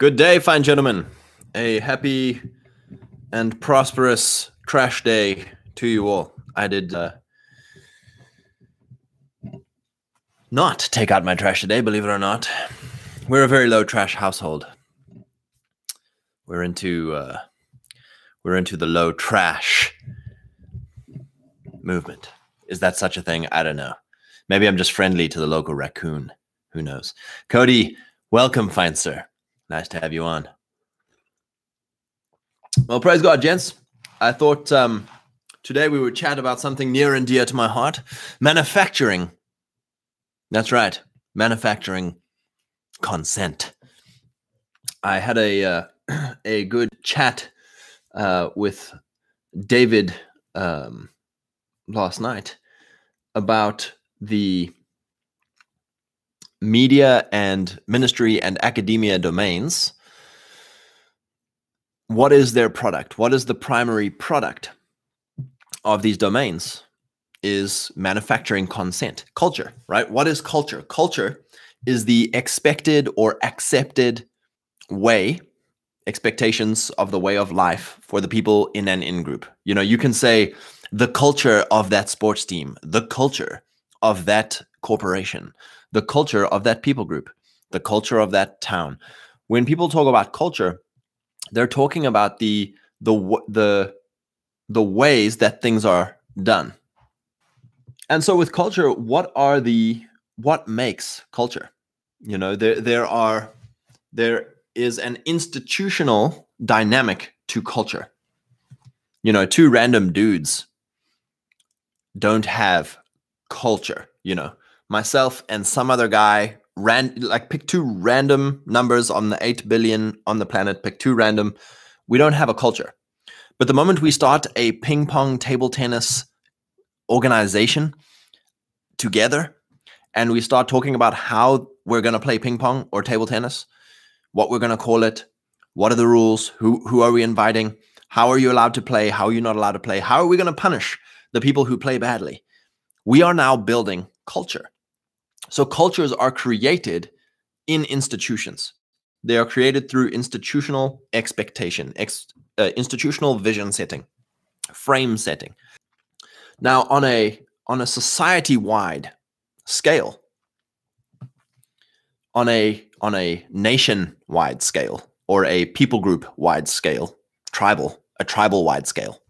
Good day, fine gentlemen. A happy and prosperous trash day to you all. I did uh, not take out my trash today, believe it or not. We're a very low trash household. We're into uh, we're into the low trash movement. Is that such a thing? I don't know. Maybe I'm just friendly to the local raccoon. Who knows? Cody, welcome, fine sir. Nice to have you on. Well, praise God, gents. I thought um, today we would chat about something near and dear to my heart manufacturing. That's right, manufacturing consent. I had a uh, a good chat uh, with David um, last night about the media and ministry and academia domains, what is their product? What is the primary product of these domains? Is manufacturing consent, culture, right? What is culture? Culture is the expected or accepted way, expectations of the way of life for the people in an in group. You know, you can say the culture of that sports team, the culture of that corporation, the culture of that people group, the culture of that town. When people talk about culture, they're talking about the the the the ways that things are done. And so with culture, what are the what makes culture? You know, there there are there is an institutional dynamic to culture. You know, two random dudes don't have culture, you know myself and some other guy ran like pick two random numbers on the 8 billion on the planet pick two random. We don't have a culture. But the moment we start a ping pong table tennis organization together and we start talking about how we're going to play ping pong or table tennis what we're going to call it what are the rules who who are we inviting how are you allowed to play how are you not allowed to play how are we going to punish the people who play badly? We are now building culture so cultures are created in institutions. They are created through institutional expectation, ex, uh, institutional vision setting, frame setting. Now, on a on a society-wide scale, on a on a nation-wide scale, or a people group-wide scale, tribal, a tribal-wide scale,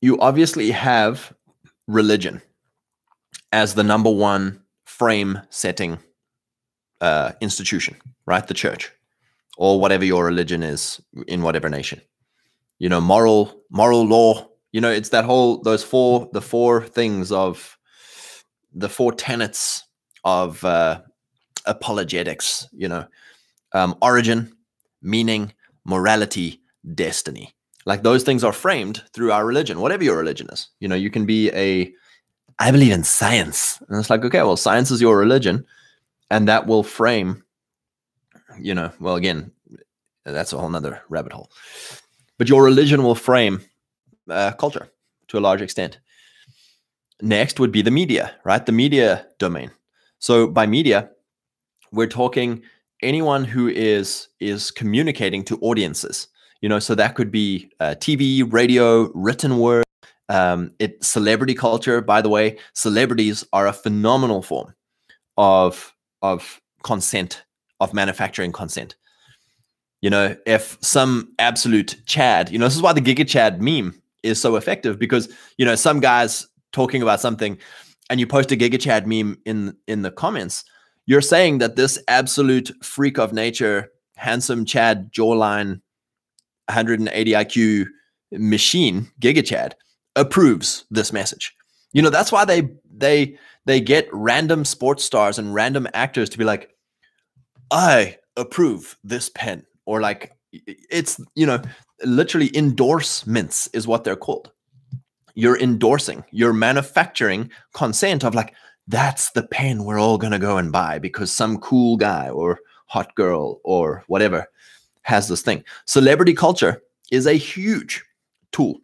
you obviously have religion as the number one frame setting uh, institution, right? The church or whatever your religion is in whatever nation. You know, moral, moral law. You know, it's that whole those four the four things of the four tenets of uh, apologetics. You know, um, origin, meaning, morality, destiny. Like those things are framed through our religion, whatever your religion is. You know, you can be a, I believe in science. And it's like, okay, well, science is your religion. And that will frame, you know, well, again, that's a whole nother rabbit hole. But your religion will frame uh, culture to a large extent. Next would be the media, right? The media domain. So by media, we're talking anyone who is is communicating to audiences you know so that could be uh, tv radio written word um, it celebrity culture by the way celebrities are a phenomenal form of of consent of manufacturing consent. You know if some absolute chad you know this is why the giga chad meme is so effective because you know some guys talking about something and you post a giga chad meme in in the comments you're saying that this absolute freak of nature handsome chad jawline 180 IQ machine, GigaChad, approves this message. You know, that's why they they they get random sports stars and random actors to be like, I approve this pen, or like it's you know literally endorsements is what they're called. You're endorsing, you're manufacturing consent of like that's the pen we're all gonna go and buy because some cool guy or hot girl or whatever has this thing. Celebrity culture is a huge tool.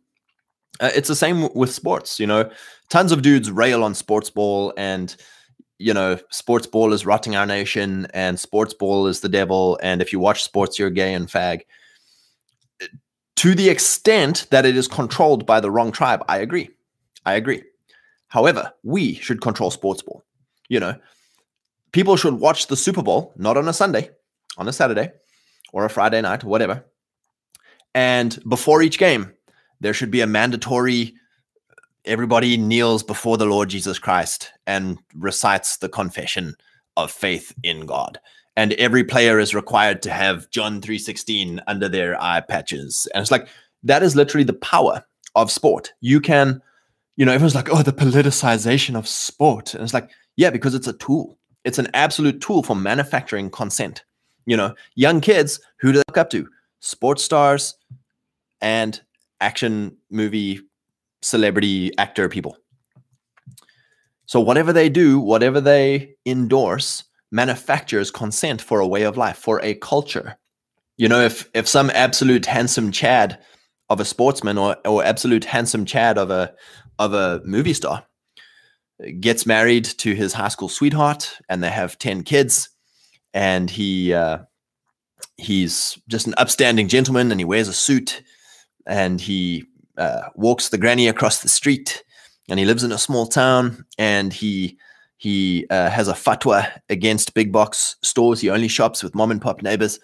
Uh, it's the same with sports. You know, tons of dudes rail on sports ball and you know, sports ball is rotting our nation and sports ball is the devil. And if you watch sports, you're gay and fag. To the extent that it is controlled by the wrong tribe, I agree. I agree. However, we should control sports ball. You know, people should watch the Super Bowl, not on a Sunday, on a Saturday or a Friday night, whatever. And before each game, there should be a mandatory everybody kneels before the Lord Jesus Christ and recites the confession of faith in God. And every player is required to have John 3:16 under their eye patches. And it's like that is literally the power of sport. You can, you know, everyone's like, oh, the politicization of sport. And it's like, yeah, because it's a tool. It's an absolute tool for manufacturing consent. You know, young kids who to look up to, sports stars and action movie celebrity actor people. So whatever they do, whatever they endorse, manufactures consent for a way of life, for a culture. You know, if if some absolute handsome Chad of a sportsman or or absolute handsome Chad of a of a movie star gets married to his high school sweetheart and they have 10 kids and he uh, he's just an upstanding gentleman and he wears a suit and he uh, walks the granny across the street, and he lives in a small town, and he he uh, has a fatwa against big box stores. He only shops with mom and pop neighbors,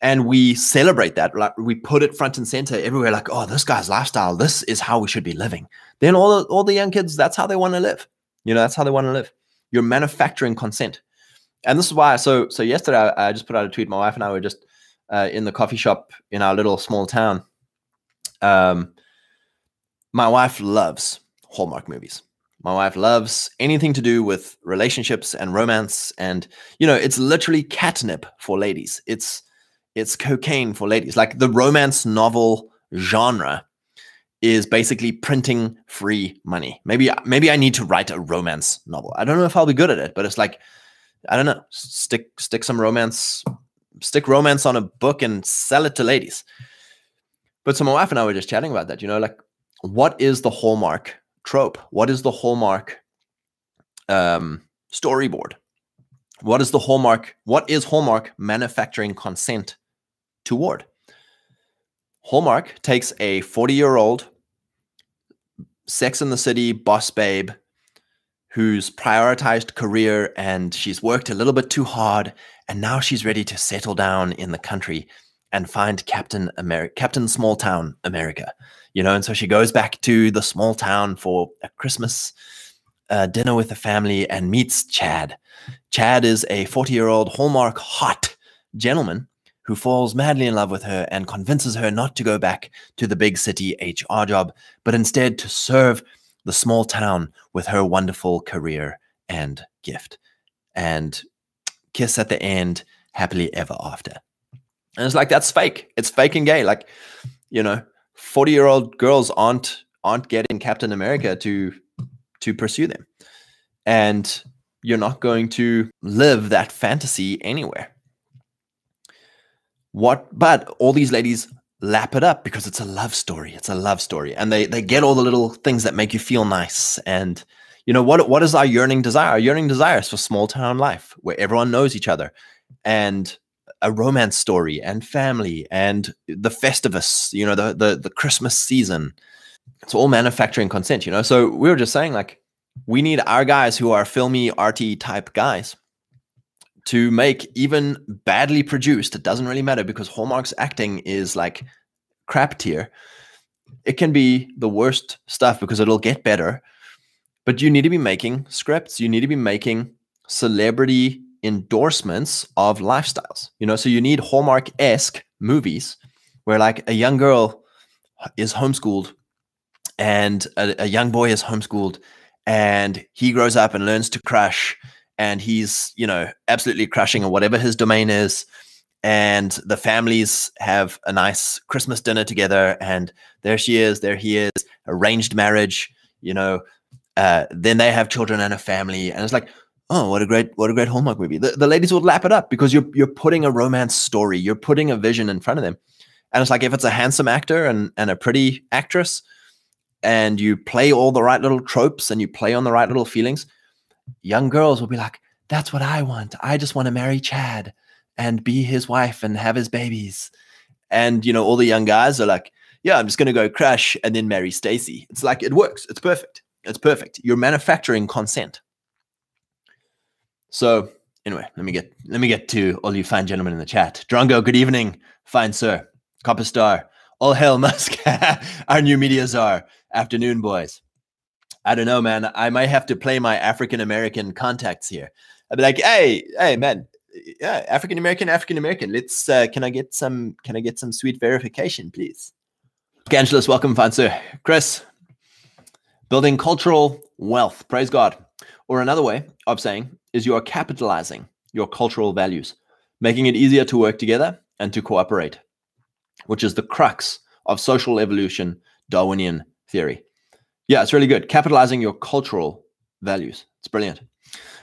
and we celebrate that. Like we put it front and center everywhere. Like, oh, this guy's lifestyle. This is how we should be living. Then all the, all the young kids, that's how they want to live. You know, that's how they want to live. You're manufacturing consent, and this is why. So so yesterday I, I just put out a tweet. My wife and I were just uh, in the coffee shop in our little small town um, my wife loves Hallmark movies. My wife loves anything to do with relationships and romance, and you know, it's literally catnip for ladies. It's it's cocaine for ladies. Like the romance novel genre is basically printing free money. Maybe maybe I need to write a romance novel. I don't know if I'll be good at it, but it's like I don't know, stick stick some romance stick romance on a book and sell it to ladies. But so my wife and I were just chatting about that. You know, like what is the hallmark trope? What is the hallmark um, storyboard? What is the hallmark? What is hallmark manufacturing consent toward? Hallmark takes a 40 year old sex in the city boss babe who's prioritized career and she's worked a little bit too hard and now she's ready to settle down in the country and find Captain America, Captain Small Town America, you know. And so she goes back to the small town for a Christmas uh, dinner with the family and meets Chad. Chad is a 40 year old Hallmark hot gentleman who falls madly in love with her and convinces her not to go back to the big city HR job, but instead to serve the small town with her wonderful career and gift. And kiss at the end, happily ever after. And it's like that's fake. It's fake and gay. Like, you know, 40 year old girls aren't aren't getting Captain America to to pursue them. And you're not going to live that fantasy anywhere. What but all these ladies lap it up because it's a love story. It's a love story. And they they get all the little things that make you feel nice. And you know what what is our yearning desire? Our yearning desire is for small town life where everyone knows each other. And a romance story and family and the Festivus, you know, the the the Christmas season. It's all manufacturing consent, you know. So we were just saying like we need our guys who are filmy, arty type guys to make even badly produced. It doesn't really matter because Hallmark's acting is like crap tier. It can be the worst stuff because it'll get better. But you need to be making scripts. You need to be making celebrity endorsements of lifestyles. You know, so you need Hallmark esque movies where like a young girl is homeschooled and a, a, young boy is homeschooled and he grows up and learns to crush and he's, you know, absolutely crushing or whatever his domain is. And the families have a nice Christmas dinner together, and there she is, there he is, arranged marriage, you know. Uh, then they have children and a family, and it's like, oh, what a great, what a great Hallmark movie. The, the ladies will lap it up because you're you're putting a romance story, you're putting a vision in front of them. And it's like if it's a handsome actor and, and a pretty actress, and you play all the right little tropes and you play on the right little feelings, young girls will be like, that's what I want. I just want to marry Chad and be his wife and have his babies. And, you know, all the young guys are like, yeah, I'm just going to go crash and then marry Stacy. It's like, it works. It's perfect. It's perfect. You're manufacturing consent. So anyway, let me get let me get to all you fine gentlemen in the chat. Drongo, good evening, fine sir. Copper Star, all hail Musk, our new media czar. Afternoon, boys. I don't know, man. I might have to play my African American contacts here. I'd be like, hey, hey, man, yeah, African American, African American. Let's. Uh, can I get some? Can I get some sweet verification, please? Angelus, welcome, sir. Chris, building cultural wealth. Praise God. Or another way of saying is you are capitalizing your cultural values, making it easier to work together and to cooperate, which is the crux of social evolution Darwinian theory. Yeah, it's really good. Capitalizing your cultural values. It's brilliant.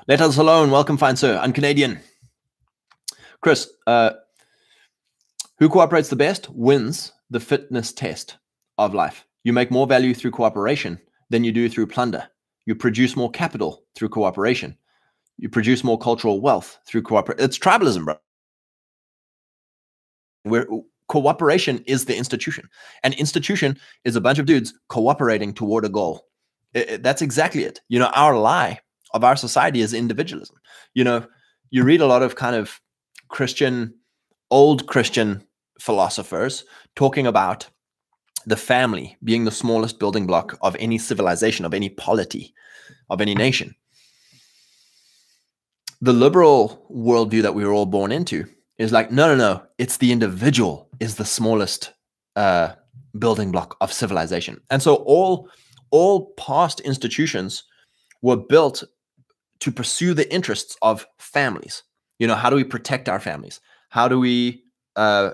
Let us alone. Welcome, fine sir. I'm Canadian. Chris, uh, who cooperates the best wins the fitness test of life. You make more value through cooperation than you do through plunder. You produce more capital through cooperation. You produce more cultural wealth through cooperation. It's tribalism, bro. Where cooperation is the institution. An institution is a bunch of dudes cooperating toward a goal. It, it, that's exactly it. You know, our lie of our society is individualism. You know, you read a lot of kind of Christian, old Christian philosophers talking about the family being the smallest building block of any civilization, of any polity, of any nation. The liberal worldview that we were all born into is like, no, no, no, it's the individual is the smallest uh, building block of civilization. And so all all past institutions were built to pursue the interests of families. You know, how do we protect our families? How do we uh,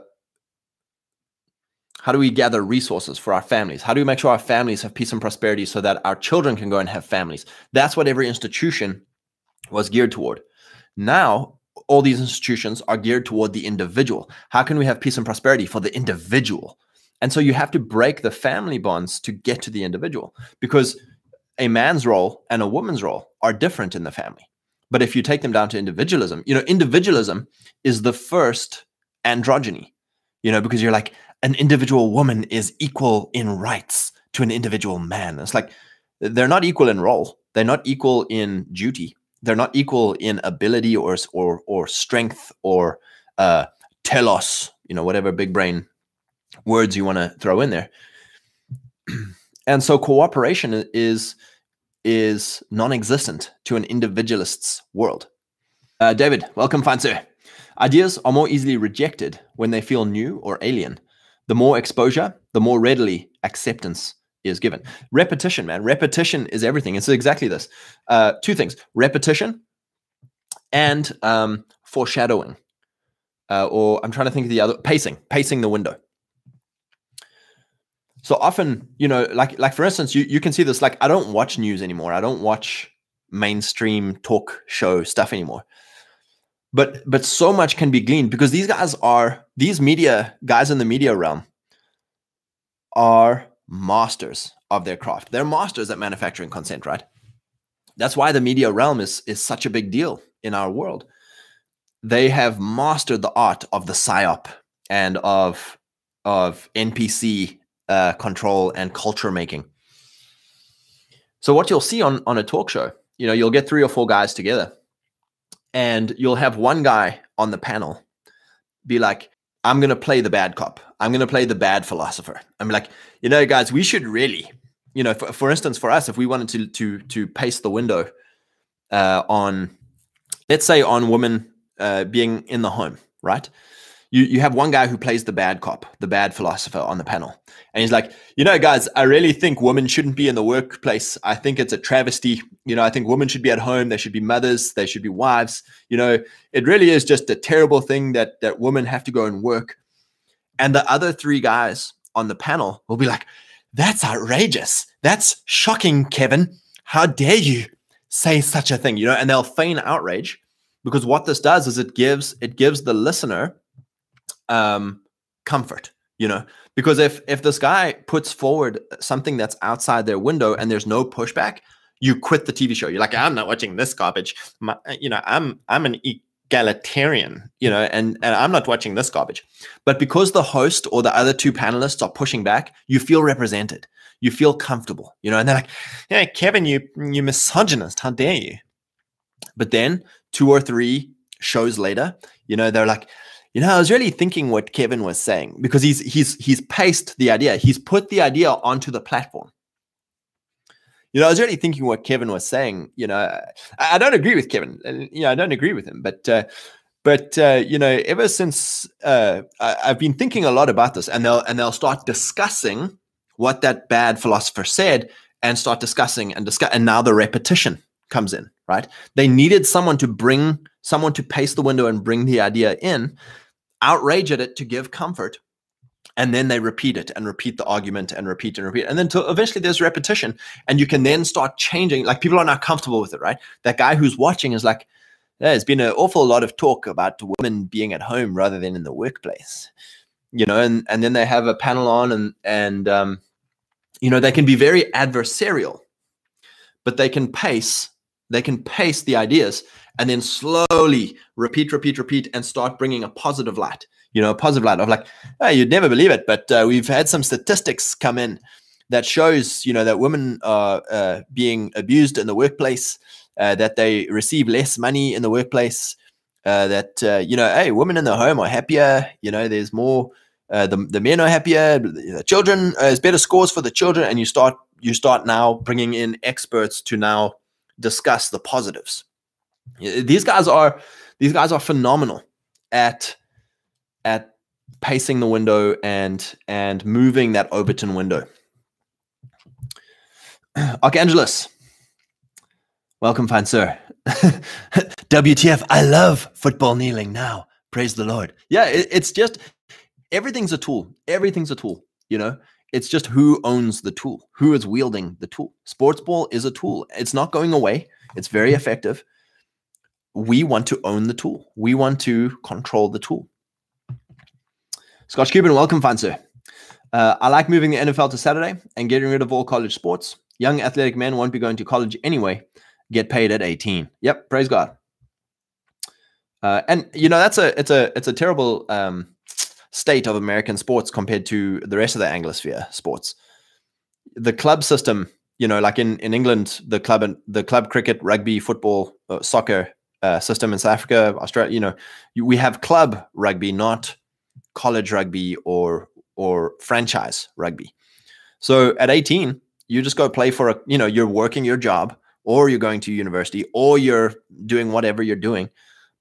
how do we gather resources for our families? How do we make sure our families have peace and prosperity so that our children can go and have families? That's what every institution was geared toward. Now, all these institutions are geared toward the individual. How can we have peace and prosperity for the individual? And so you have to break the family bonds to get to the individual because a man's role and a woman's role are different in the family. But if you take them down to individualism, you know, individualism is the first androgyny, you know, because you're like, an individual woman is equal in rights to an individual man. It's like they're not equal in role. They're not equal in duty. They're not equal in ability or or or strength or uh, telos. You know, whatever big brain words you want to throw in there. and so cooperation is is non-existent to an individualist's world. Uh, David, welcome, sir. Ideas are more easily rejected when they feel new or alien the more exposure, the more readily acceptance is given. Repetition, man. Repetition is everything. It's exactly this. Uh, two things repetition and um, foreshadowing. Uh, or I'm trying to think of the other pacing, pacing the window. So often, you know, like like for instance, you, you can see this. Like, I don't watch news anymore. I don't watch mainstream talk show stuff anymore but but so much can be gleaned because these guys are these media guys in the media realm are masters of their craft. They're masters at manufacturing consent right? That's why the media realm is is such a big deal in our world. They have mastered the art of the psyop and of of npc uh, control and culture making. So what you'll see on on a talk show you know you'll get three or four guys together and you'll have one guy on the panel be like, I'm going to play the bad cop. I'm going to play the bad philosopher. I'm like, you know, guys, we should really, you know, for, for instance, for us, if we wanted to to to pace the window uh, on, let's say, on women uh, being in the home, right? You you have one guy who plays the bad cop, the bad philosopher on the panel. And he's like, you know, guys, I really think women shouldn't be in the workplace. I think it's a travesty. You know, I think women should be at home. They should be mothers. They should be wives. You know, it really is just a terrible thing that that women have to go and work. And the other three guys on the panel will be like, that's outrageous. That's shocking, Kevin. How dare you say such a thing? You know, and they'll feign outrage because what this does is it gives it gives the listener um, comfort you know because if if this guy puts forward something that's outside their window and there's no pushback you quit the TV show. You're like, I'm not watching this garbage. My, you know, I'm I'm an egalitarian, you know, and, and I'm not watching this garbage. But because the host or the other two panelists are pushing back, you feel represented. You feel comfortable, you know, and they're like, Yeah, Kevin, you you misogynist, how dare you? But then two or three shows later, you know, they're like, you know, I was really thinking what Kevin was saying because he's he's he's paced the idea. He's put the idea onto the platform. You know, I was really thinking what Kevin was saying. You know, I, I don't agree with Kevin. You know, I don't agree with him, but uh, but uh, you know, ever since uh, I, I've been thinking a lot about this, and they'll and they'll start discussing what that bad philosopher said, and start discussing and discuss, and now the repetition comes in. Right? They needed someone to bring someone to pace the window and bring the idea in, outrage at it to give comfort, and then they repeat it and repeat the argument and repeat and repeat. And then to eventually there's repetition. And you can then start changing like people are not comfortable with it right? That guy who's watching is like there's been an awful lot of talk about women being at home rather than in the workplace. You know and and then they have a panel on and and um you know they can be very adversarial but they can pace they can pace the ideas and then slowly repeat repeat repeat and start bringing a positive light you know, a positive light of like, you'd never believe it, but uh, we've had some statistics come in that shows, you know, that women are uh, being abused in the workplace, uh, that they receive less money in the workplace, uh, that uh, you know, hey, women in the home are happier. You know, there's more. Uh, the the men are happier. The children, there's better scores for the children, and you start you start now bringing in experts to now discuss the positives. These guys are these guys are phenomenal at at pacing the window and and moving that Overton window. Archangelus, welcome, fine sir. WTF? I love football kneeling now. Praise the Lord. Yeah, it, it's just everything's a tool. Everything's a tool. You know, it's just who owns the tool, who is wielding the tool. Sports ball is a tool. It's not going away. It's very effective. We want to own the tool. We want to control the tool. Scotch Cuban, welcome, Fancy. Uh, I like moving the NFL to Saturday and getting rid of all college sports. Young athletic men won't be going to college anyway. Get paid at 18. Yep, praise God. Uh, and you know that's a it's a it's a terrible um, state of American sports compared to the rest of the Anglosphere sports. The club system, you know, like in in England, the club and the club cricket, rugby, football, uh, soccer uh, system in South Africa, Australia, you know, we have club rugby, not college rugby or or franchise rugby. So at 18, you just go play for a, you know, you're working your job or you're going to university or you're doing whatever you're doing.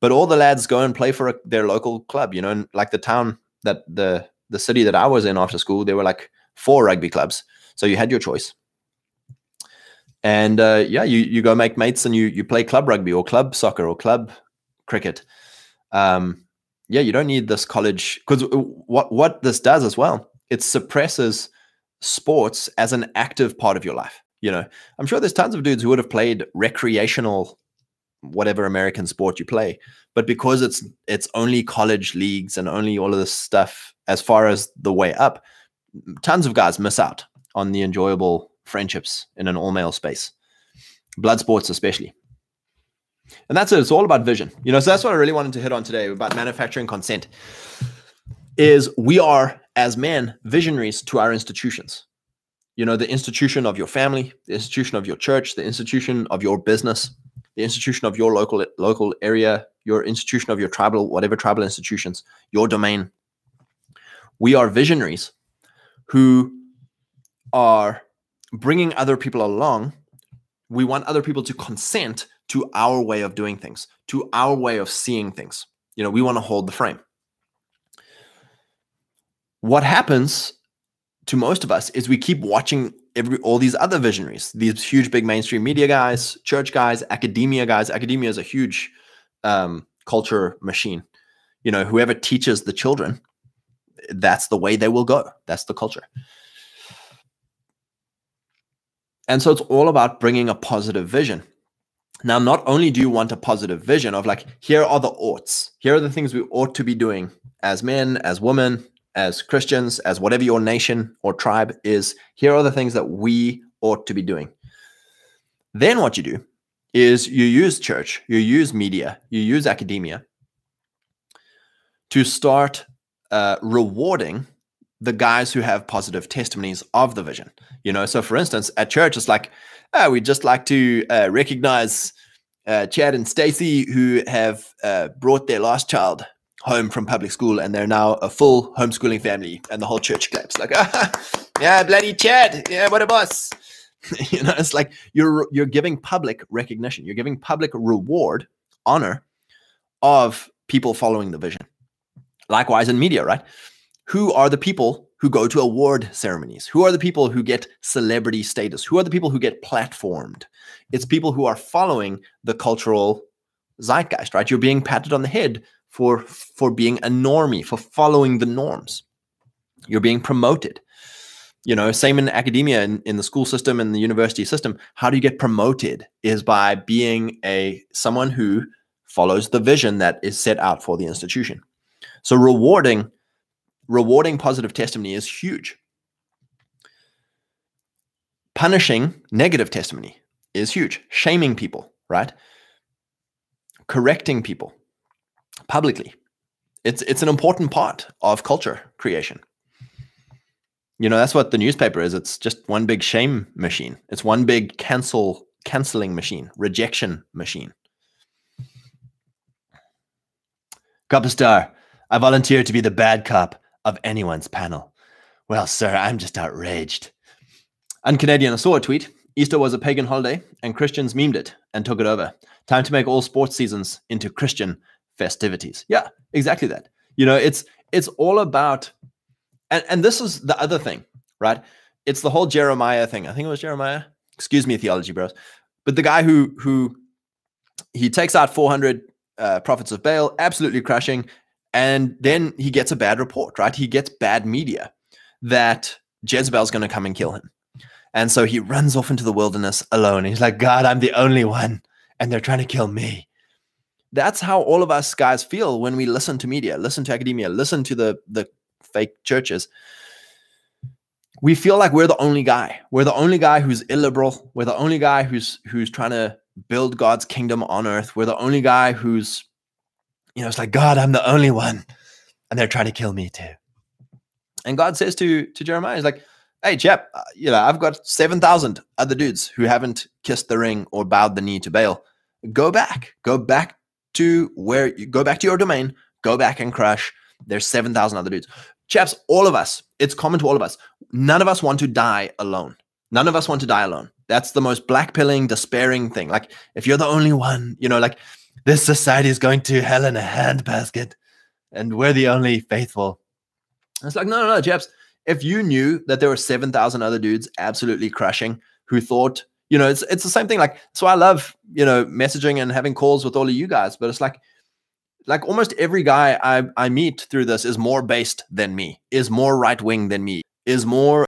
But all the lads go and play for a, their local club, you know, and like the town that the the city that I was in after school, there were like four rugby clubs. So you had your choice. And uh, yeah, you you go make mates and you you play club rugby or club soccer or club cricket. Um, yeah, you don't need this college because what what this does as well, it suppresses sports as an active part of your life. You know, I'm sure there's tons of dudes who would have played recreational whatever American sport you play, but because it's it's only college leagues and only all of this stuff as far as the way up, tons of guys miss out on the enjoyable friendships in an all male space, blood sports especially. And that's it. It's all about vision. You know, so that's what I really wanted to hit on today about manufacturing consent. Is we are as men visionaries to our institutions. You know, the institution of your family, the institution of your church, the institution of your business, the institution of your local local area, your institution of your tribal, whatever tribal institutions, your domain. We are visionaries who are bringing other people along. We want other people to consent to our way of doing things, to our way of seeing things. You know, we want to hold the frame. What happens to most of us is we keep watching every all these other visionaries, these huge big mainstream media guys, church guys, academia guys. Academia is a huge um, culture machine. You know, whoever teaches the children, that's the way they will go. That's the culture. And so it's all about bringing a positive vision. Now, not only do you want a positive vision of like, here are the oughts, here are the things we ought to be doing as men, as women, as Christians, as whatever your nation or tribe is, here are the things that we ought to be doing. Then what you do is you use church, you use media, you use academia to start uh, rewarding the guys who have positive testimonies of the vision. You know, so for instance, at church, it's like, oh, we'd just like to uh, recognize uh, Chad and Stacy who have uh, brought their last child home from public school and they're now a full homeschooling family and the whole church claps like ah, yeah bloody chad! Yeah what a boss! You know it's like you're you're giving public recognition you're giving public reward honor of people following the vision. Likewise in media right who are the people who go to award ceremonies who are the people who get celebrity status who are the people who get platformed it's people who are following the cultural zeitgeist right you're being patted on the head for for being a normie, for following the norms. You're being promoted. You know, same in academia in, in the school system and the university system. How do you get promoted? Is by being a someone who follows the vision that is set out for the institution. So rewarding rewarding positive testimony is huge. Punishing negative testimony is huge. Shaming people, right? Correcting people publicly. It's it's an important part of culture creation. You know, that's what the newspaper is. It's just one big shame machine. It's one big cancel canceling machine, rejection machine. Copper Star, I volunteer to be the bad cop of anyone's panel. Well, sir, I'm just outraged. And Canadian, I saw a tweet. Easter was a pagan holiday, and Christians memed it and took it over. Time to make all sports seasons into Christian festivities. Yeah, exactly that. You know, it's it's all about and, and this is the other thing, right? It's the whole Jeremiah thing. I think it was Jeremiah. Excuse me, theology bros. But the guy who who he takes out 400 uh, prophets of Baal, absolutely crushing, and then he gets a bad report, right? He gets bad media that Jezebel's going to come and kill him. And so he runs off into the wilderness alone. He's like, God, I'm the only one, and they're trying to kill me that's how all of us guys feel when we listen to media, listen to academia, listen to the the fake churches. We feel like we're the only guy. We're the only guy who's illiberal. We're the only guy who's who's trying to build God's kingdom on earth. We're the only guy who's, you know, it's like God, I'm the only one, and they're trying to kill me too. And God says to to Jeremiah, He's like, "Hey, chap, uh, you know, I've got seven thousand other dudes who haven't kissed the ring or bowed the knee to Baal. Go back, go back to where you go back to your domain, go back and crash. There's 7,000 other dudes. Chaps, all of us, it's common to all of us. None of us want to die alone. None of us want to die alone. That's the most blackpilling, despairing thing. Like, if you're the only one, you know, like this society is going to hell in a handbasket and we're the only faithful. It's like, no, no, no, chaps. If you knew that there were 7,000 other dudes absolutely crushing who thought you know, it's it's the same thing. Like, so I love you know messaging and having calls with all of you guys, but it's like like almost every guy I, I meet through this is more based than me, is more right wing than me, is more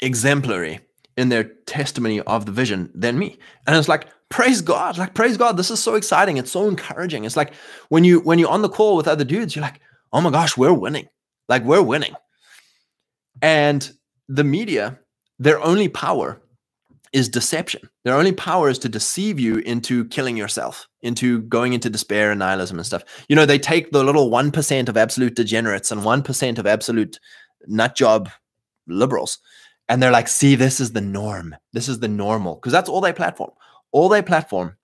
exemplary in their testimony of the vision than me. And it's like, praise God, like praise God. This is so exciting. It's so encouraging. It's like when you when you're on the call with other dudes, you're like, oh my gosh, we're winning. Like we're winning. And the media, their only power is deception. Their only power is to deceive you into killing yourself, into going into despair and nihilism and stuff. You know, they take the little 1% of absolute degenerates and 1% of absolute nut job liberals. And they're like, see, this is the norm. This is the normal. Because that's all they platform. All they platform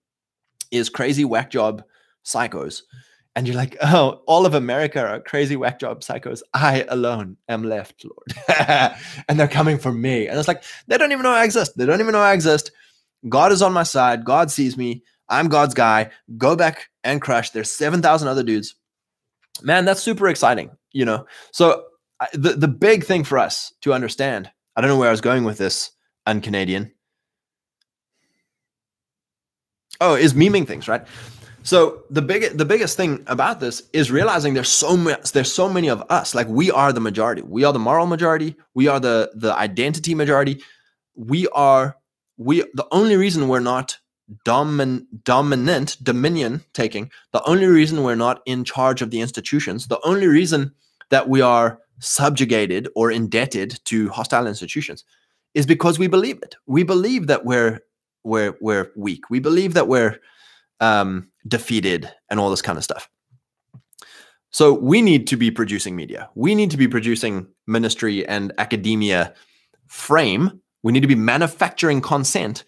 is crazy whack job psychos and you're like, oh, all of America are crazy whack job psychos. I alone am left, Lord. and they're coming for me. And it's like, they don't even know I exist. They don't even know I exist. God is on my side. God sees me. I'm God's guy. Go back and crush. There's 7,000 other dudes. Man, that's super exciting, you know? So the, the big thing for us to understand, I don't know where I was going with this, un-Canadian. Oh, is memeing things, right? So the big the biggest thing about this is realizing there's so much there's so many of us. Like we are the majority. We are the moral majority. We are the the identity majority. We are we the only reason we're not domin, dominant dominion taking the only reason we're not in charge of the institutions the only reason that we are subjugated or indebted to hostile institutions is because we believe it we believe that we're we're we're weak. We believe that we're um, defeated and all this kind of stuff. So we need to be producing media. We need to be producing ministry and academia frame. We need to be manufacturing consent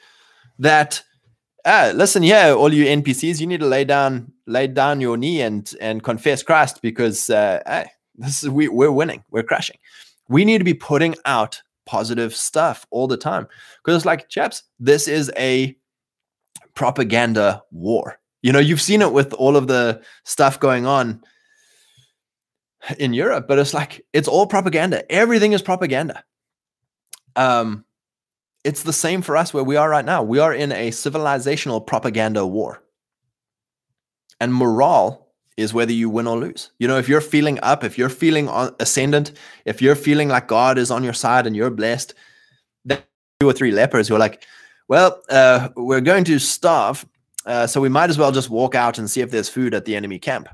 that uh, listen, yeah, all you NPCs, you need to lay down lay down your knee and and confess Christ because uh, hey, this is we we're winning, we're crashing. We need to be putting out positive stuff all the time because it's like, chaps, this is a propaganda war. You know, you've seen it with all of the stuff going on in Europe, but it's like it's all propaganda. Everything is propaganda. Um, it's the same for us where we are right now. We are in a civilizational propaganda war. And morale is whether you win or lose. You know, if you're feeling up, if you're feeling ascendant, if you're feeling like God is on your side and you're blessed, then two or three lepers who are like, well, uh, we're going to starve, uh, so we might as well just walk out and see if there's food at the enemy camp.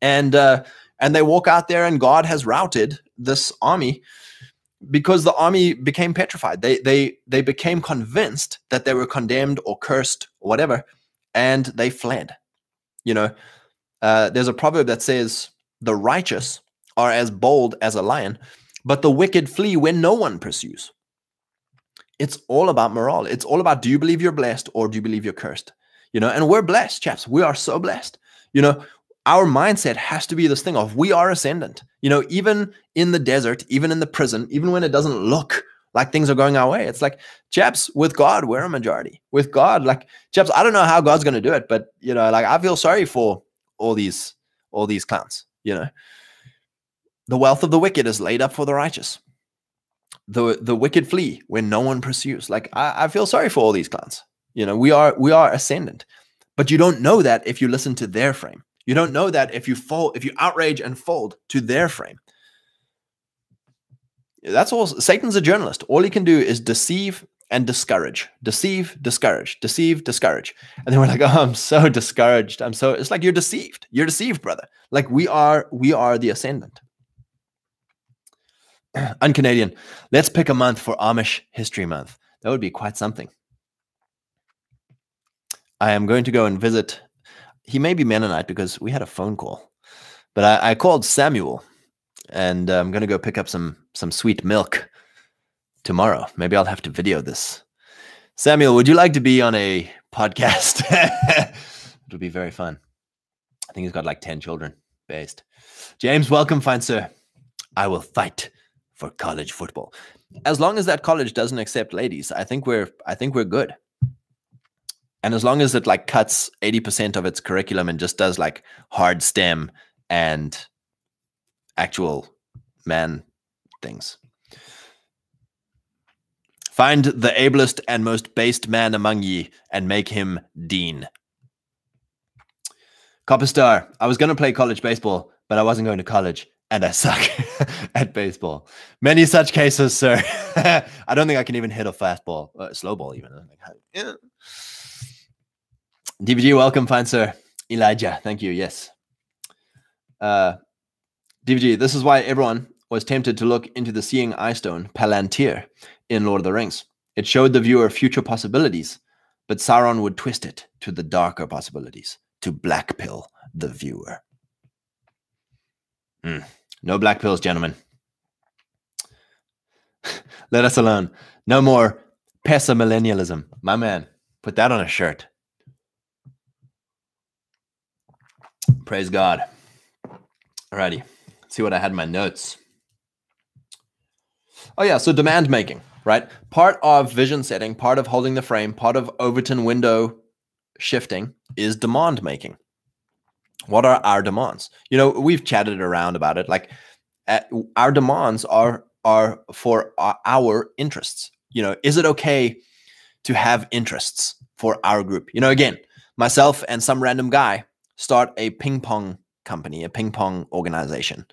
And uh, and they walk out there, and God has routed this army because the army became petrified. They they they became convinced that they were condemned or cursed or whatever, and they fled. You know, uh, there's a proverb that says, "The righteous are as bold as a lion, but the wicked flee when no one pursues." It's all about morale. It's all about do you believe you're blessed or do you believe you're cursed? You know, and we're blessed, chaps. We are so blessed. You know, our mindset has to be this thing of we are ascendant. You know, even in the desert, even in the prison, even when it doesn't look like things are going our way, it's like, chaps, with God, we're a majority. With God, like, chaps, I don't know how God's going to do it, but you know, like I feel sorry for all these all these clowns. You know, the wealth of the wicked is laid up for the righteous. The the wicked flee when no one pursues. Like I, I feel sorry for all these clowns. You know, we are we are ascendant, but you don't know that if you listen to their frame. You don't know that if you fold, if you outrage and fold to their frame. That's all. Satan's a journalist. All he can do is deceive and discourage, deceive, discourage, deceive, discourage. And then we're like, oh, I'm so discouraged. I'm so. It's like you're deceived. You're deceived, brother. Like we are. We are the ascendant. Un-Canadian. Let's pick a month for Amish History Month. That would be quite something. I am going to go and visit he may be Mennonite because we had a phone call, but I, I called Samuel, and uh, I'm gonna go pick up some some sweet milk tomorrow. Maybe I'll have to video this. Samuel, would you like to be on a podcast? It'll be very fun. I think he's got like 10 children based. James, welcome, fine sir. I will fight for college football. As long as that college doesn't accept ladies, I think we're I think we're good. And as long as it like cuts 80% of its curriculum and just does like hard STEM and actual man things. Find the ablest and most based man among ye and make him dean. Copper Star, I was going to play college baseball, but I wasn't going to college and I suck at baseball. Many such cases, sir. I don't think I can even hit a fastball, uh, slow ball, even. Yeah. DVG, welcome, fine sir. Elijah, thank you. Yes. Uh, this is why everyone was tempted to look into the seeing eye stone, Palantir, in Lord of the Rings. It showed the viewer future possibilities, but Sauron would twist it to the darker possibilities, to black pill the viewer. Mm. No black pills, gentlemen. Let us alone. No more pessimillennialism. My man, put that on a shirt. Praise God. Alrighty. Let's see what I had in my notes. Oh, yeah. So demand making, right? Part of vision setting, part of holding the frame, part of Overton window shifting is demand making. What are our demands? You know, we've chatted around about it. Like, at, our demands are are for our interests. You know, is it okay to have interests for our group? You know, again, myself and some random guy start a ping pong company, a ping pong organization.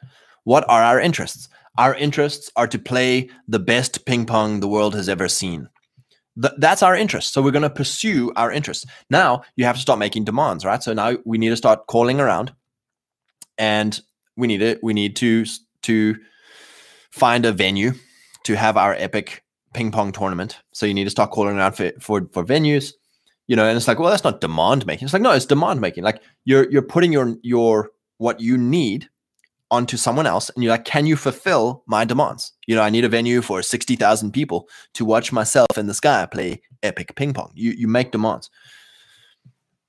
What are our interests? Our interests are to play the best ping pong the world has ever seen. Th- that's our interest. So we're going to pursue our interests. Now you have to start making demands, right? So now we need to start calling around, and we need it. We need to to find a venue to have our epic ping pong tournament. So you need to start calling around for, for, for venues, you know, and it's like, well, that's not demand making. It's like, no, it's demand making. Like you're, you're putting your, your, what you need onto someone else and you're like, can you fulfill my demands? You know, I need a venue for 60,000 people to watch myself in the sky play epic ping pong. You, you make demands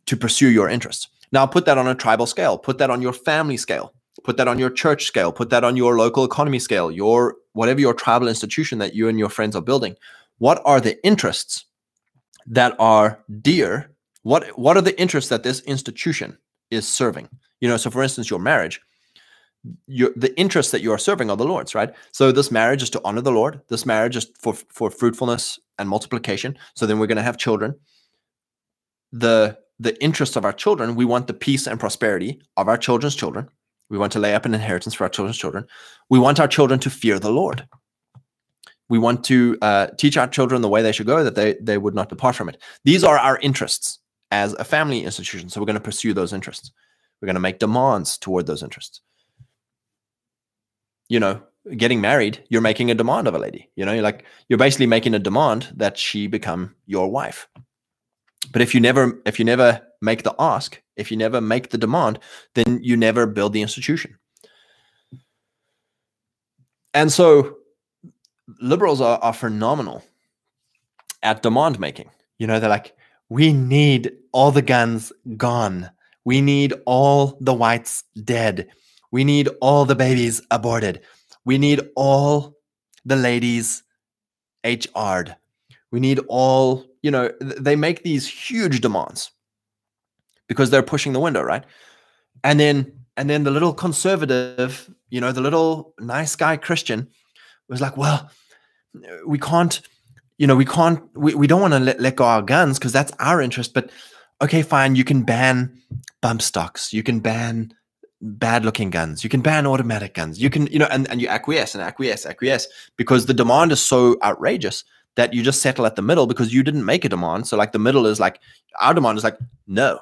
to pursue your interests. Now put that on a tribal scale, put that on your family scale, put that on your church scale, put that on your local economy scale, your whatever your tribal institution that you and your friends are building. What are the interests that are dear? What what are the interests that this institution is serving? You know, so for instance, your marriage, your the interests that you are serving are the Lord's, right? So this marriage is to honor the Lord. This marriage is for for fruitfulness and multiplication. So then we're going to have children. The the interests of our children, we want the peace and prosperity of our children's children. We want to lay up an inheritance for our children's children. We want our children to fear the Lord. We want to uh, teach our children the way they should go, that they, they would not depart from it. These are our interests as a family institution. So we're going to pursue those interests. We're going to make demands toward those interests. You know, getting married, you're making a demand of a lady. You know, you're like you're basically making a demand that she become your wife. But if you never if you never make the ask, if you never make the demand, then you never build the institution. And so liberals are, are phenomenal at demand making. You know, they're like, we need all the guns gone. We need all the whites dead. We need all the babies aborted. We need all the ladies HR'd. We need all you know, they make these huge demands because they're pushing the window, right? And then and then the little conservative, you know, the little nice guy Christian was like, well, we can't, you know, we can't, we, we don't want to let, let go our guns because that's our interest. But okay, fine, you can ban bump stocks, you can ban bad looking guns, you can ban automatic guns, you can, you know, and, and you acquiesce and acquiesce, acquiesce because the demand is so outrageous that you just settle at the middle because you didn't make a demand. So like the middle is like our demand is like no.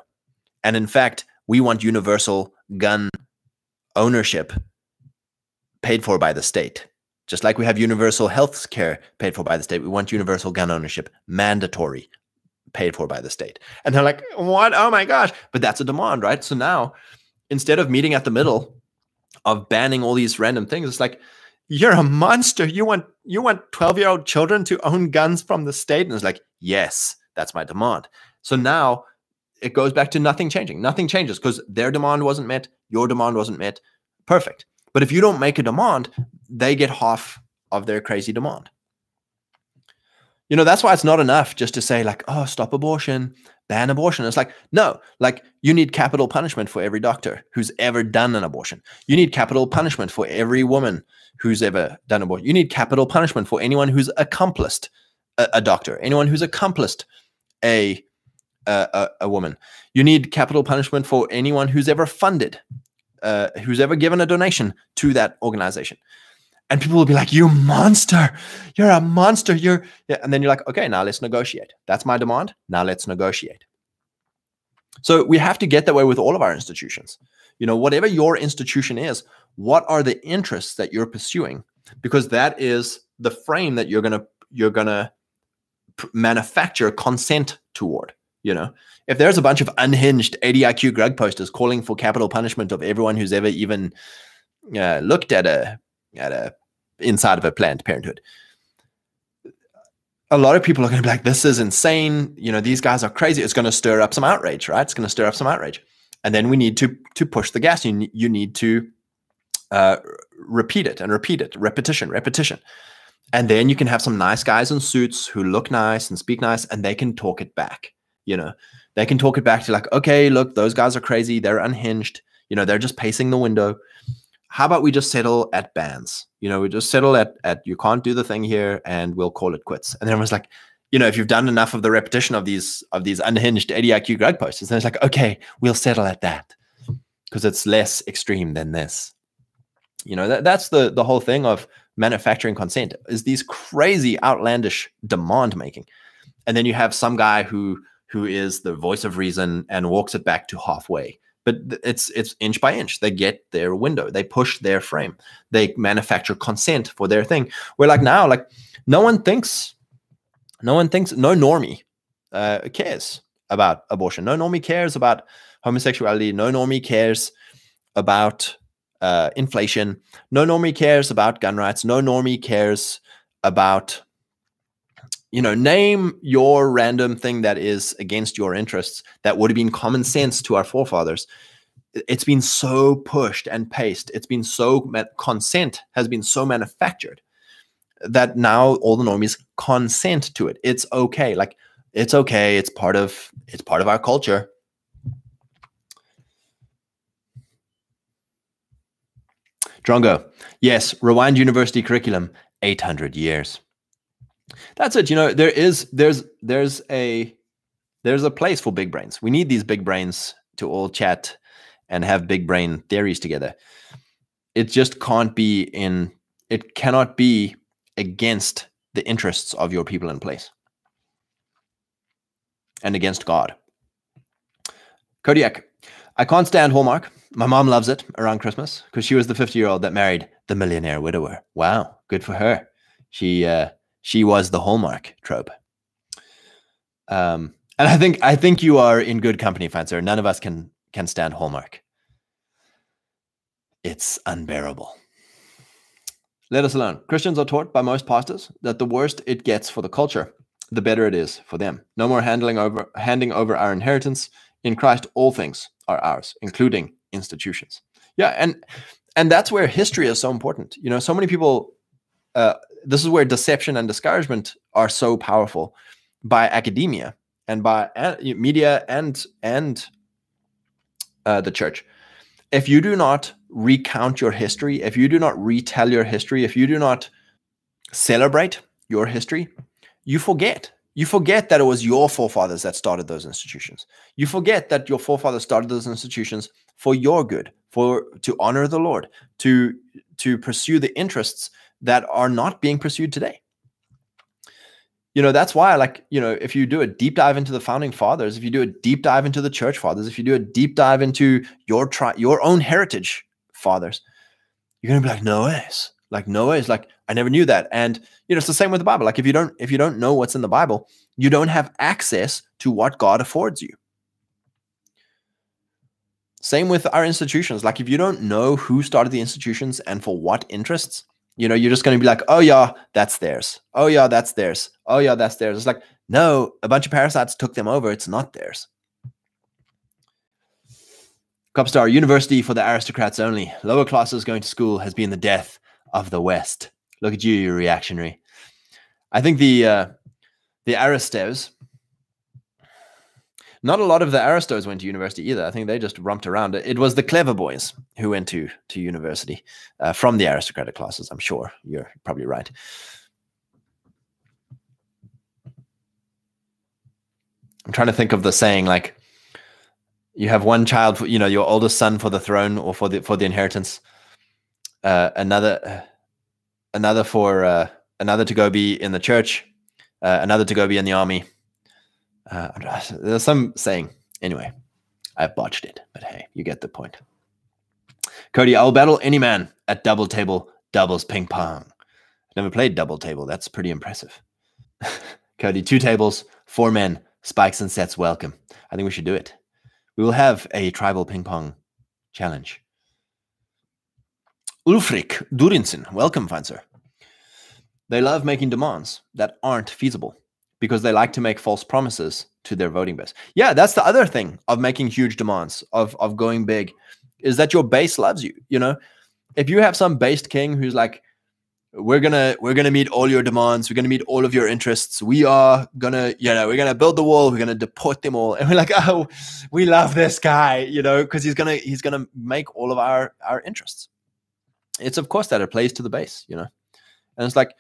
And in fact, we want universal gun ownership paid for by the state. Just like we have universal health care paid for by the state, we want universal gun ownership mandatory paid for by the state. And they're like, "What? Oh my gosh." But that's a demand, right? So now instead of meeting at the middle of banning all these random things, it's like you're a monster. You want you want 12 year old children to own guns from the state? And it's like, yes, that's my demand. So now it goes back to nothing changing. Nothing changes because their demand wasn't met, your demand wasn't met. Perfect. But if you don't make a demand, they get half of their crazy demand. You know, that's why it's not enough just to say, like, oh, stop abortion, ban abortion. It's like, no, like you need capital punishment for every doctor who's ever done an abortion. You need capital punishment for every woman who's ever done abortion. You need capital punishment for anyone who's accomplished a, a doctor, anyone who's accomplished a, a, a woman. You need capital punishment for anyone who's ever funded, uh, who's ever given a donation to that organization. And people will be like, "You monster! You're a monster! You're," and then you're like, "Okay, now let's negotiate. That's my demand. Now let's negotiate." So we have to get that way with all of our institutions. You know, whatever your institution is, what are the interests that you're pursuing because that is the frame that you're going to you're to manufacture consent toward you know if there's a bunch of unhinged 80 iq grug posters calling for capital punishment of everyone who's ever even uh, looked at a at a inside of a planned parenthood a lot of people are going to be like this is insane you know these guys are crazy it's going to stir up some outrage right it's going to stir up some outrage and then we need to to push the gas you, you need to uh, repeat it and repeat it, repetition, repetition. And then you can have some nice guys in suits who look nice and speak nice, and they can talk it back. You know, they can talk it back to like, okay, look, those guys are crazy. They're unhinged. You know, they're just pacing the window. How about we just settle at bans? You know, we just settle at at you can't do the thing here, and we'll call it quits. And everyone's like, you know, if you've done enough of the repetition of these of these unhinged 80 IQ grug posters, then it's like, okay, we'll settle at that because it's less extreme than this. You know, that, that's the the whole thing of manufacturing consent is these crazy outlandish demand making. And then you have some guy who who is the voice of reason and walks it back to halfway but it's it's inch by inch. They get their window. They push their frame. They manufacture consent for their thing. We're like now, like no one thinks, no one thinks, no normie uh, cares about abortion. No normie cares about homosexuality. No normie cares about uh, inflation. No normie cares about gun rights. No normie cares about you know, name your random thing that is against your interests that would have been common sense to our forefathers. It's been so pushed and paced. It's been so consent has been so manufactured that now all the normies consent to it. It's okay. Like it's okay. It's part of it's part of our culture. Drongo, yes, rewind university curriculum, 800 years that's it. You know there is there's there's a there's a place for big brains. We need these big brains to all chat and have big brain theories together. It just can't be in it cannot be against the interests of your people in place. And against god. Kodiak i can't stand hallmark. My mom loves it around christmas because she was the 50 year old that married the millionaire widower. Wow good for her. She uh she was the hallmark trope. Um, and I think I think you are in good company, Fancer. None of us can can stand hallmark. It's unbearable. Let us alone. Christians are taught by most pastors that the worse it gets for the culture, the better it is for them. No more handling over handing over our inheritance. In Christ, all things are ours, including institutions. Yeah, and and that's where history is so important. You know, so many people uh, this is where deception and discouragement are so powerful by academia and by uh, media and and uh, the church. If you do not recount your history, if you do not retell your history, if you do not celebrate your history, you forget. You forget that it was your forefathers that started those institutions. You forget that your forefathers started those institutions for your good, for to honor the Lord, to to pursue the interests that are not being pursued today. You know, that's why, like, you know, if you do a deep dive into the founding fathers, if you do a deep dive into the church fathers, if you do a deep dive into your tri- your own heritage fathers, you're gonna be like, no. Like, no ways. Like, I never knew that. And you know, it's the same with the Bible. Like, if you don't, if you don't know what's in the Bible, you don't have access to what God affords you. Same with our institutions. Like, if you don't know who started the institutions and for what interests, you know, you're just going to be like, oh, yeah, that's theirs. Oh, yeah, that's theirs. Oh, yeah, that's theirs. It's like, no, a bunch of parasites took them over. It's not theirs. Copper Star, university for the aristocrats only. Lower classes going to school has been the death of the West. Look at you, you reactionary. I think the uh, the Aristos not a lot of the aristos went to university either. I think they just romped around. It was the clever boys who went to to university uh, from the aristocratic classes. I'm sure you're probably right. I'm trying to think of the saying like you have one child, for, you know, your oldest son for the throne or for the for the inheritance. Uh, another, another for uh, another to go be in the church, uh, another to go be in the army, uh, there's some saying. Anyway, I botched it, but hey, you get the point. Cody, I'll battle any man at double table doubles ping pong. Never played double table. That's pretty impressive. Cody, two tables, four men, spikes and sets welcome. I think we should do it. We will have a tribal ping pong challenge. Ulfric Durinson, welcome, fine sir. They love making demands that aren't feasible because they like to make false promises to their voting base. Yeah, that's the other thing of making huge demands, of of going big, is that your base loves you. You know, if you have some based king who's like, we're gonna we're gonna meet all your demands, we're gonna meet all of your interests, we are gonna, you know, we're gonna build the wall, we're gonna deport them all. And we're like, oh, we love this guy, you know, because he's gonna he's gonna make all of our our interests. It's of course that it plays to the base, you know. And it's like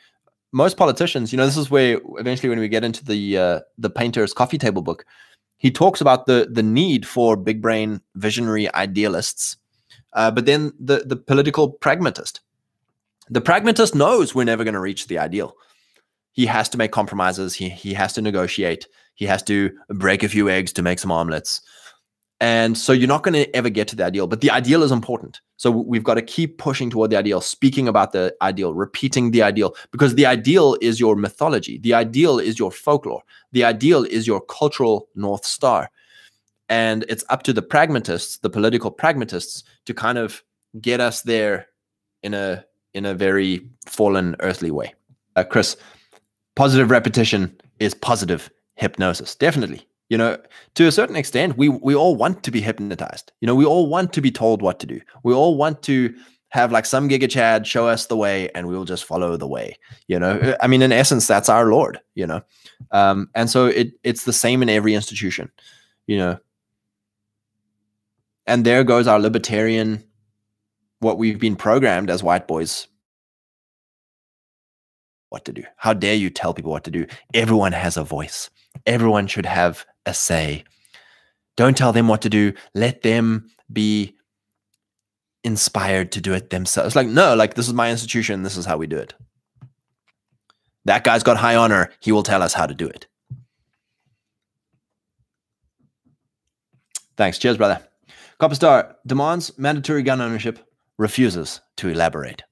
most politicians, you know, this is where eventually when we get into the uh, the painter's coffee table book, he talks about the the need for big brain visionary idealists, uh, but then the the political pragmatist. The pragmatist knows we're never going to reach the ideal. He has to make compromises. He he has to negotiate. He has to break a few eggs to make some omelets. And so you're not going to ever get to the ideal, but the ideal is important. So we've got to keep pushing toward the ideal, speaking about the ideal, repeating the ideal, because the ideal is your mythology. The ideal is your folklore. The ideal is your cultural North Star. And it's up to the pragmatists, the political pragmatists, to kind of get us there in a in a very fallen earthly way. Uh, Chris, positive repetition is positive hypnosis. Definitely. You know, to a certain extent, we we all want to be hypnotized. You know, we all want to be told what to do. We all want to have like some giga chad show us the way and we'll just follow the way you know? I mean in essence that's our lord you know? Um, and so it it's the same in every institution you know? And there goes our libertarian what we've been programmed as white boys what to do. How dare you tell people what to do? Everyone has a voice. Everyone should have a say. Don't tell them what to do. Let them be inspired to do it themselves. Like, no, like this is my institution. This is how we do it. That guy's got high honor. He will tell us how to do it. Thanks. Cheers, brother. Copper Star demands mandatory gun ownership, refuses to elaborate.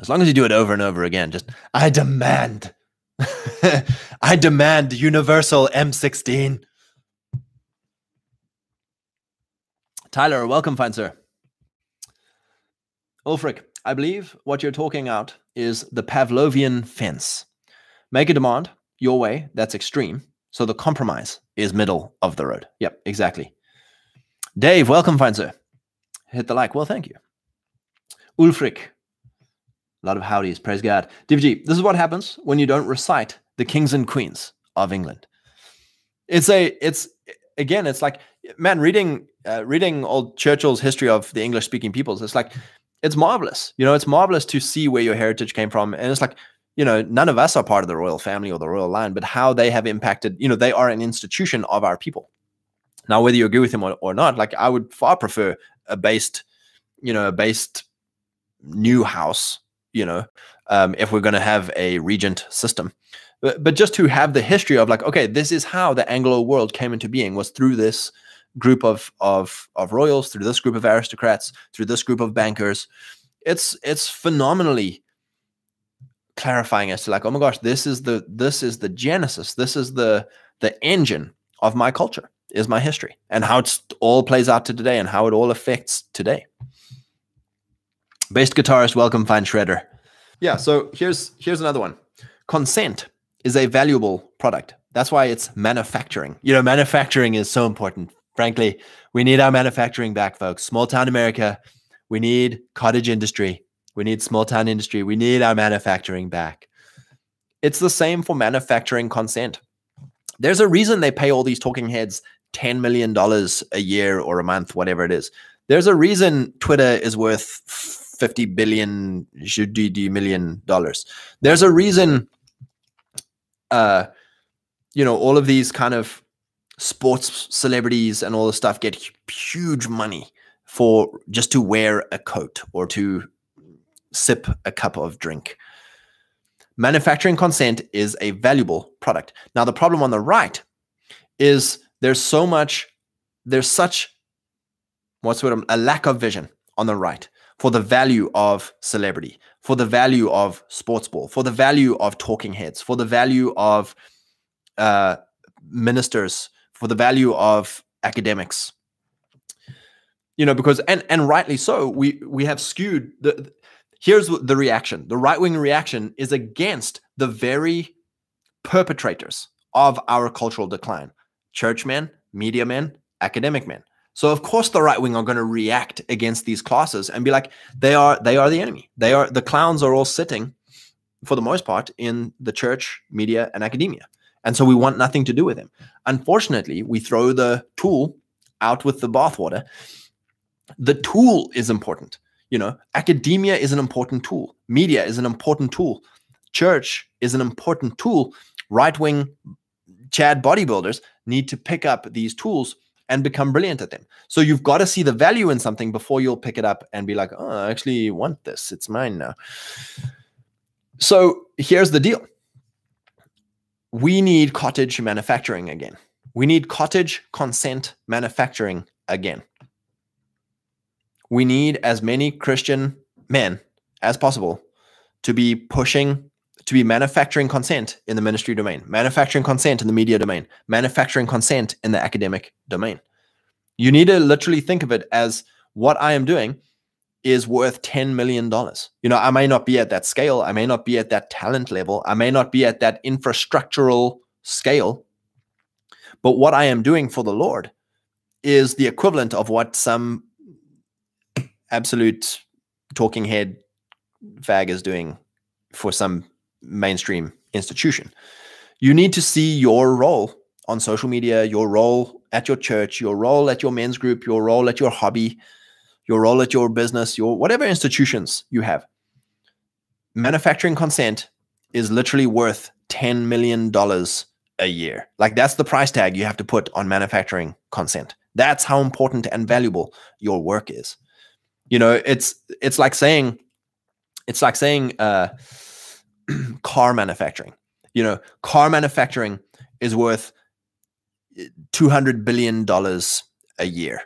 As long as you do it over and over again, just, I demand I demand universal M16. Tyler, welcome, fine sir. Ulfric, I believe what you're talking out is the Pavlovian fence. Make a demand your way, that's extreme. So the compromise is middle of the road. Yep, exactly. Dave, welcome, fine sir. Hit the like. Well, thank you. Ulfric, a lot of howdies, praise God. DVG, this is what happens when you don't recite the kings and queens of England. It's a, it's again, it's like, man, reading, uh, reading old Churchill's history of the English speaking peoples, it's like, it's marvelous. You know, it's marvelous to see where your heritage came from. And it's like, you know, none of us are part of the royal family or the royal line, but how they have impacted, you know, they are an institution of our people. Now, whether you agree with him or, or not, like I would far prefer a based, you know, a based new house you know, um, if we're going to have a regent system. But, but just to have the history of like, okay, this is how the Anglo world came into being was through this group of of of royals, through this group of aristocrats, through this group of bankers. It's it's phenomenally clarifying as to like, oh my gosh, this is the this is the genesis, this is the the engine of my culture, is my history, and how it all plays out to today, and how it all affects today. Bass guitarist, welcome, fine shredder. Yeah, so here's here's another one. Consent is a valuable product. That's why it's manufacturing. You know, manufacturing is so important. Frankly, we need our manufacturing back, folks. Small town America, we need cottage industry. We need small town industry. We need our manufacturing back. It's the same for manufacturing consent. There's a reason they pay all these talking heads $10 million a year or a month, whatever it is. There's a reason Twitter is worth 50 billion GDD million dollars. There's a reason uh you know all of these kind of sports celebrities and all the stuff get huge money for just to wear a coat or to sip a cup of drink. Manufacturing consent is a valuable product. Now the problem on the right is there's so much there's such what's what a lack of vision on the right for the value of celebrity, for the value of sports ball, for the value of talking heads, for the value of uh, ministers, for the value of academics. You know, because and and rightly so, we we have skewed the. Here's the reaction: the right wing reaction is against the very perpetrators of our cultural decline: churchmen, media men, academic men. So of course the right wing are going to react against these classes and be like, they are they are the enemy. They are the clowns are all sitting, for the most part, in the church, media, and academia. And so we want nothing to do with them. Unfortunately, we throw the tool out with the bathwater. The tool is important. You know, academia is an important tool. Media is an important tool. Church is an important tool. Right wing Chad bodybuilders need to pick up these tools and become brilliant at them. So you've got to see the value in something before you'll pick it up and be like, oh, I actually want this. It's mine now. So here's the deal we need cottage manufacturing again. We need cottage consent manufacturing again. We need as many Christian men as possible to be pushing, to be manufacturing consent in the ministry domain, manufacturing consent in the media domain, manufacturing consent in the academic domain. You need to literally think of it as what I am doing is worth $10 million. You know, I may not be at that scale. I may not be at that talent level. I may not be at that infrastructural scale. But what I am doing for the Lord is the equivalent of what some absolute talking head fag is doing for some mainstream institution. You need to see your role on social media, your role at your church, your role at your men's group, your role at your hobby, your role at your business, your whatever institutions you have. Manufacturing consent is literally worth $10 million a year. Like that's the price tag you have to put on manufacturing consent. That's how important and valuable your work is. You know, it's it's like saying it's like saying uh, car manufacturing. You know, car manufacturing is worth eh, two hundred billion dollars a year.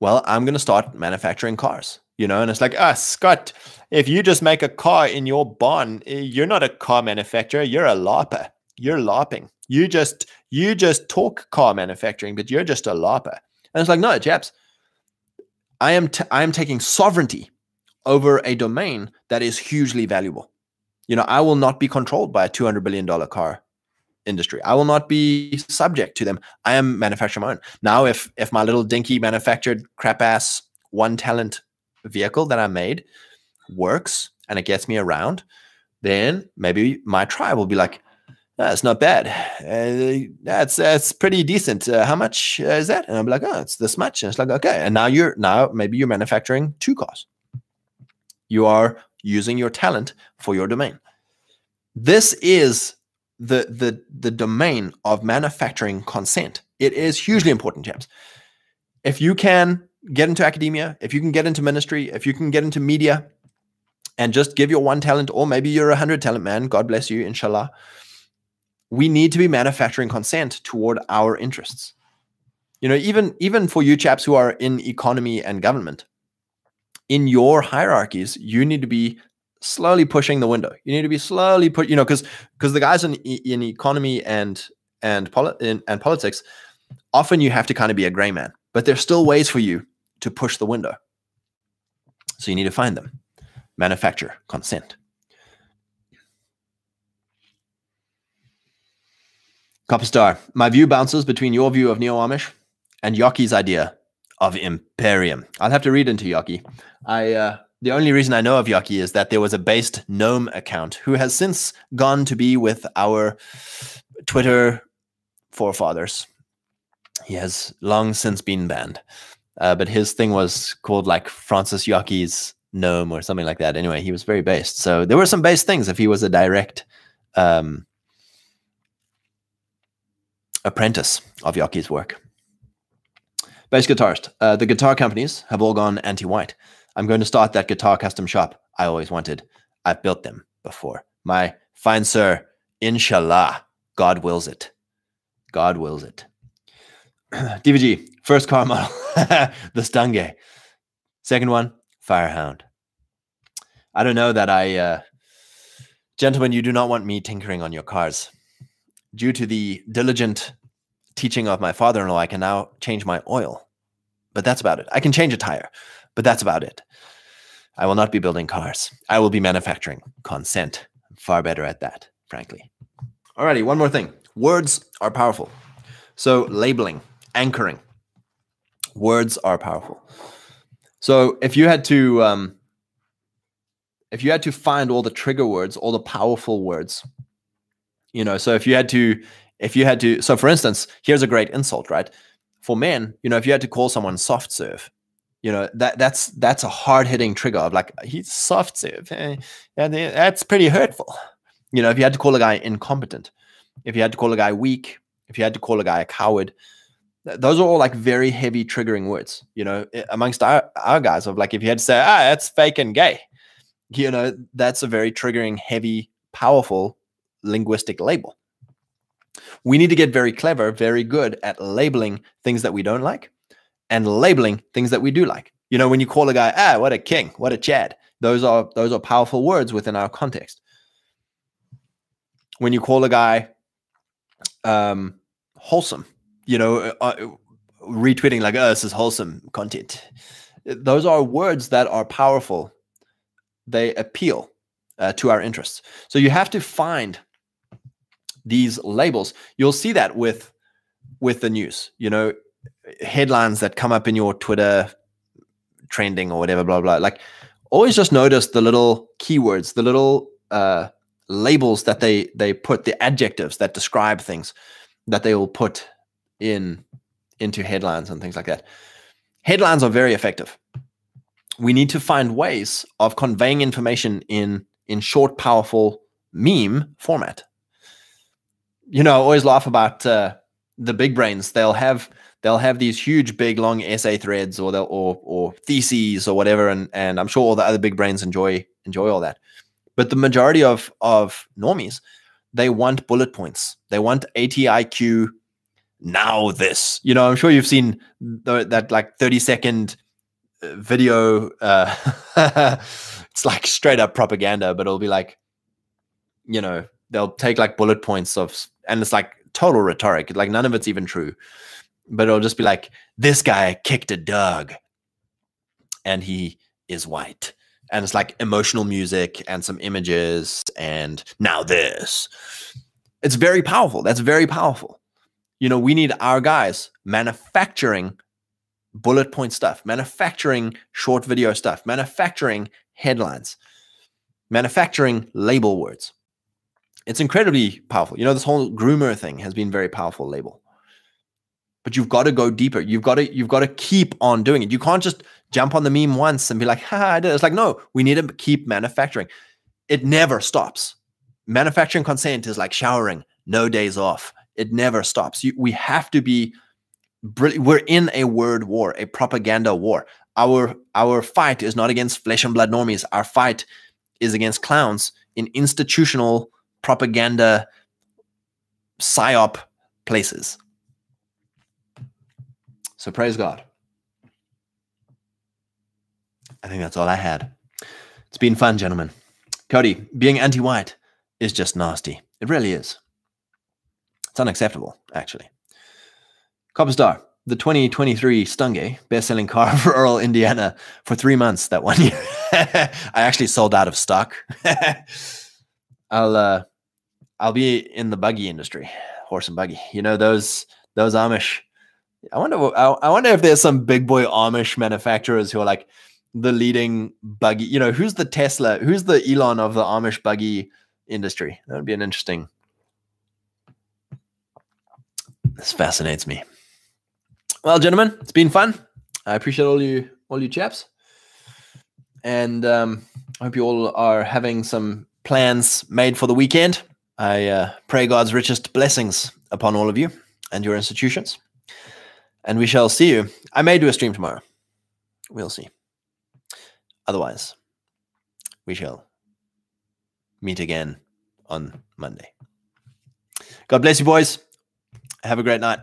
Well, I'm going to start manufacturing cars. You know, and it's like, ah, Scott, if you just make a car in your barn, eh, you're not a car manufacturer. You're a LARPer. You're LARPing. You just you just talk car manufacturing, but you're just a LARPer. And it's like, no, chaps, I am t- I am taking sovereignty over a domain that is hugely valuable. You know, I will not be controlled by a two hundred billion dollar car industry. I will not be subject to them. I am manufacturing my own. Now, if if my little dinky manufactured crap ass one talent vehicle that I made works and it gets me around, then maybe my tribe will be like, that's not bad. Uh, that's that's pretty decent. Uh, how much uh, is that? And I'm like, oh, it's this much. And it's like, okay. And now you're now maybe you're manufacturing two cars. You are using your talent for your domain. This is the the the domain of manufacturing consent. It is hugely important, chaps. If you can get into academia, if you can get into ministry, if you can get into media, and just give your one talent, or maybe you're a hundred talent man. God bless you, inshallah we need to be manufacturing consent toward our interests. You know, even even for you chaps who are in economy and government, in your hierarchies, you need to be slowly pushing the window. You need to be slowly put, you know, because because the guys in in economy and and poli- in, and politics, often you have to kind of be a gray man, but there's still ways for you to push the window. So you need to find them. Manufacture consent. Copper Star, my view bounces between your view of Neo Amish and Yockey's idea of Imperium. I'll have to read into Yockey. I uh, the only reason I know of Yockey is that there was a based gnome account who has since gone to be with our Twitter forefathers. He has long since been banned, uh, but his thing was called like Francis Yockey's gnome or something like that. Anyway, he was very based. So there were some based things if he was a direct um, apprentice of Yockey's work. Bass guitarist. Uh, the guitar companies have all gone anti-white. I'm going to start that guitar custom shop I always wanted. I've built them before. My fine sir, inshallah, God wills it. God wills it. DVG, first car model, the Stange. Second one, Firehound. I don't know that I, uh, gentlemen, you do not want me tinkering on your cars due to the diligent teaching of my father in law, I can now change my oil. But that's about it. I can change a tire, but that's about it. I will not be building cars. I will be manufacturing consent. I'm far better at that, frankly. Alrighty, one more thing. Words are powerful. So, labeling, anchoring. Words are powerful. So, if you had to, um, if you had to find all the trigger words, all the powerful words you know so if you had to if you had to so for instance here's a great insult right for men you know if you had to call someone soft serve you know that that's that's a hard hitting trigger of like he's soft serve eh, and that's pretty hurtful you know if you had to call a guy incompetent if you had to call a guy weak if you had to call a guy a coward those are all like very heavy triggering words you know amongst our, our guys of like if you had to say ah that's fake and gay you know that's a very triggering heavy powerful linguistic label. We need to get very clever, very good at labeling things that we don't like and labeling things that we do like. You know, when you call a guy, ah, what a king, what a Chad, those are those are powerful words within our context. When you call a guy um, wholesome, you know, uh, uh retweeting like, oh, this is wholesome content. Those are words that are powerful. They appeal uh, to our interests. So you have to find these labels. You'll see that with with the news. You know, headlines that come up in your Twitter trending or whatever, blah blah. Like, always just notice the little keywords, the little uh, labels that they they put, the adjectives that describe things that they will put in into headlines and things like that. Headlines are very effective. We need to find ways of conveying information in in short, powerful meme format. You know, I always laugh about uh, the big brains. They'll have they'll have these huge, big, long essay threads or or or theses or whatever, and and I'm sure all the other big brains enjoy enjoy all that. But the majority of of normies, they want bullet points. They want ATIQ. Now this, you know, I'm sure you've seen the, that like 30 second uh, video. Uh, it's like straight up propaganda, but it'll be like, you know, they'll take like bullet points of, and it's like total rhetoric. Like none of it's even true, but it'll just be like, this guy kicked a dog and he is white. And it's like emotional music and some images and now this. It's very powerful. That's very powerful. You know, we need our guys manufacturing bullet point stuff, manufacturing short video stuff, manufacturing headlines, manufacturing label words. It's incredibly powerful. You know, this whole groomer thing has been very powerful label. But you've got to go deeper. You've got to you've got to keep on doing it. You can't just jump on the meme once and be like, ha, I did. It's like, no, we need to keep manufacturing. It never stops. Manufacturing consent is like showering, no days off. It never stops. You, we have to be we're in a word war, a propaganda war. Our our fight is not against flesh and blood normies. Our fight is against clowns in institutional propaganda psyop places. So praise God. I think that's all I had. It's been fun, gentlemen. Cody, being anti-white is just nasty. It really is. It's unacceptable, actually. Copper Star, the 2023 Stungay, best-selling car for rural Indiana for three months that one year. I actually sold out of stock. I'll uh, I'll be in the buggy industry, horse and buggy. You know those those Amish. I wonder. I, I wonder if there's some big boy Amish manufacturers who are like the leading buggy. You know, who's the Tesla? Who's the Elon of the Amish buggy industry? That would be an interesting. This fascinates me. Well, gentlemen, it's been fun. I appreciate all you all you chaps, and um, I hope you all are having some plans made for the weekend. I uh, pray God's richest blessings upon all of you and your institutions, and we shall see you. I may do a stream tomorrow. We'll see. Otherwise, we shall meet again on Monday. God bless you, boys. Have a great night.